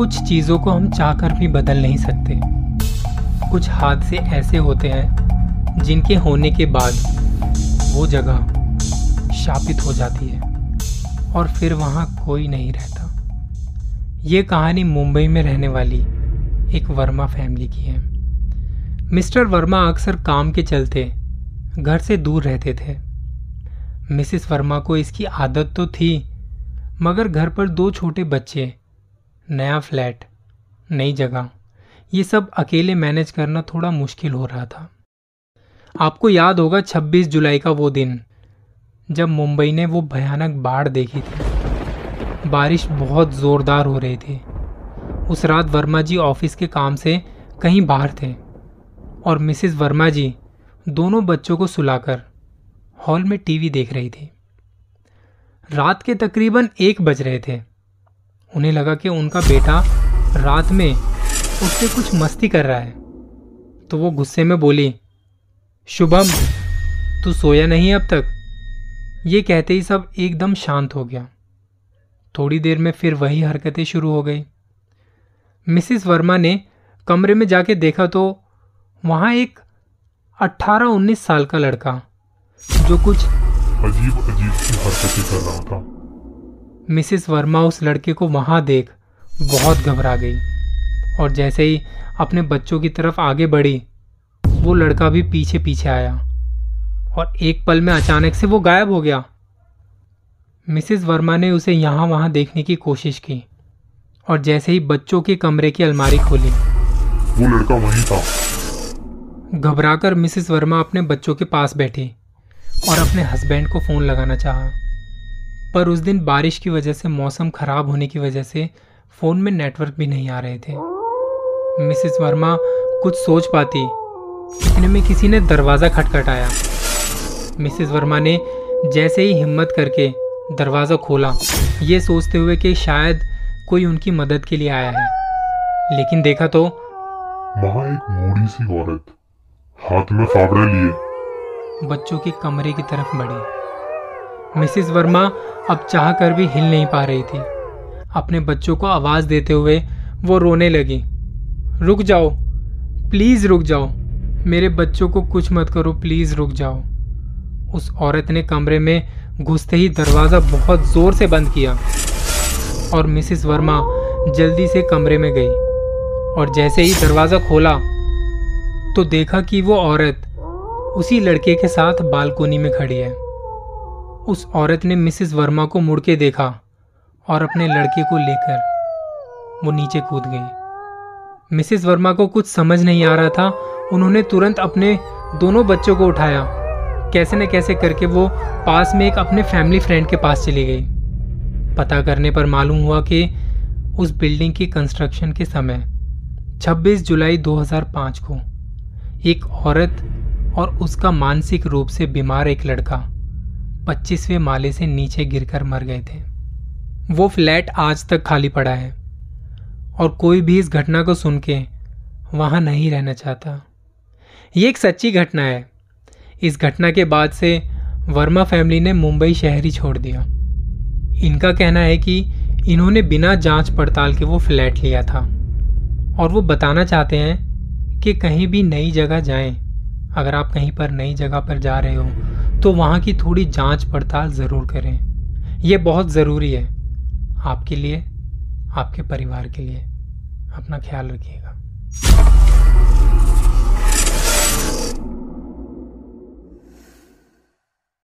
कुछ चीज़ों को हम चाहकर भी बदल नहीं सकते। कुछ हादसे ऐसे होते हैं, जिनके होने के बाद वो जगह शापित हो जाती है और फिर वहाँ कोई नहीं रहता। ये कहानी मुंबई में रहने वाली एक वर्मा फैमिली की है। मिस्टर वर्मा अक्सर काम के चलते घर से दूर रहते थे। मिसिस वर्मा को इसकी आदत तो थी, मगर घर पर दो छोटे बच्चे नया फ्लैट, नई जगह। ये सब अकेले मैनेज करना थोड़ा मुश्किल हो रहा था। आपको याद होगा 26 जुलाई का वो दिन, जब मुंबई ने वो भयानक बाढ़ देखी थी। बारिश बहुत ज़ोरदार हो रही थी। उस रात वर्मा जी ऑफ़िस के काम से कहीं बाहर थे और मिसिस वर्मा जी दोनों बच्चों को सुलाकर हॉल में टीवी देख रही थी। रात के तकरीबन एक बज रहे थे। उन्हें लगा कि उनका बेटा रात में उससे कुछ मस्ती कर रहा है। तो वो गुस्से में बोली, शुभम, तू सोया नहीं अब तक? ये कहते ही सब एकदम शांत हो गया। थोड़ी देर में फिर वही हरकतें शुरू हो गई। मिसिस वर्मा ने कमरे में जाके देखा तो वहाँ एक 18-19 साल का लड़का, जो कुछ अजीब अजीब सी हरकतें कर रहा था। मिसिस वर्मा उस लड़के को वहाँ देख बहुत घबरा गई और जैसे ही अपने बच्चों की तरफ़ आगे बढ़ी वो लड़का भी पीछे पीछे आया और एक पल में अचानक से वो गायब हो गया। मिसिस वर्मा ने उसे यहाँ वहाँ देखने की कोशिश की और जैसे ही बच्चों के कमरे की अलमारी खोली। वो लड़का वहीं था। घबराकर मिसिस वर्मा अपने बच्चों के पास बैठी और अपने हस्बैंड को फ़ोन लगाना चाहा। पर उस दिन बारिश की वजह से मौसम ख़राब होने की वजह से फ़ोन में नेटवर्क भी नहीं आ रहे थे। मिसिस वर्मा कुछ सोच पाती। इतने में किसी ने दरवाज़ा खटखटाया। मिसिस वर्मा ने जैसे ही हिम्मत करके दरवाज़ा खोला ये सोचते हुए कि शायद कोई उनकी मदद के लिए आया है। लेकिन देखा तो वहाँ एक बूढ़ी सी औरत हाथ में फावड़ा लिए। बच्चों के कमरे की तरफ़ बढ़ी। मिसिस वर्मा अब चाह कर भी हिल नहीं पा रही थी। अपने बच्चों को आवाज़ देते हुए वो रोने लगी। रुक जाओ, प्लीज़ रुक जाओ। मेरे बच्चों को कुछ मत करो, प्लीज़ रुक जाओ। उस औरत ने कमरे में घुसते ही दरवाज़ा बहुत ज़ोर से बंद किया और मिसिस वर्मा जल्दी से कमरे में गई और जैसे ही दरवाज़ा खोला तो देखा कि वो औरत उसी लड़के के साथ बालकोनी में खड़ी है। उस औरत ने मिसिस वर्मा को मुड़ के देखा और अपने लड़के को लेकर वो नीचे कूद गई। मिसिस वर्मा को कुछ समझ नहीं आ रहा था। उन्होंने तुरंत अपने दोनों बच्चों को उठाया। कैसे न कैसे करके वो पास में एक अपने फैमिली फ्रेंड के पास चली गई। पता करने पर मालूम हुआ कि उस बिल्डिंग की कंस्ट्रक्शन के समय 26 जुलाई 2005 को एक औरत और उसका मानसिक रूप से बीमार एक लड़का पच्चीसवें माले से नीचे गिरकर मर गए थे। वो फ्लैट आज तक खाली पड़ा है। और कोई भी इस घटना को सुन के वहाँ नहीं रहना चाहता। ये एक सच्ची घटना है। इस घटना के बाद से वर्मा फैमिली ने मुंबई शहर ही छोड़ दिया। इनका कहना है कि इन्होंने बिना जाँच पड़ताल के वो फ्लैट लिया था। और वो बताना चाहते हैं कि कहीं भी नई जगह जाएँ। अगर आप कहीं पर नई जगह पर जा रहे हो तो वहाँ की थोड़ी जाँच पड़ताल ज़रूर करें। यह बहुत ज़रूरी है, आपके लिए, आपके परिवार के लिए। अपना ख्याल रखिएगा।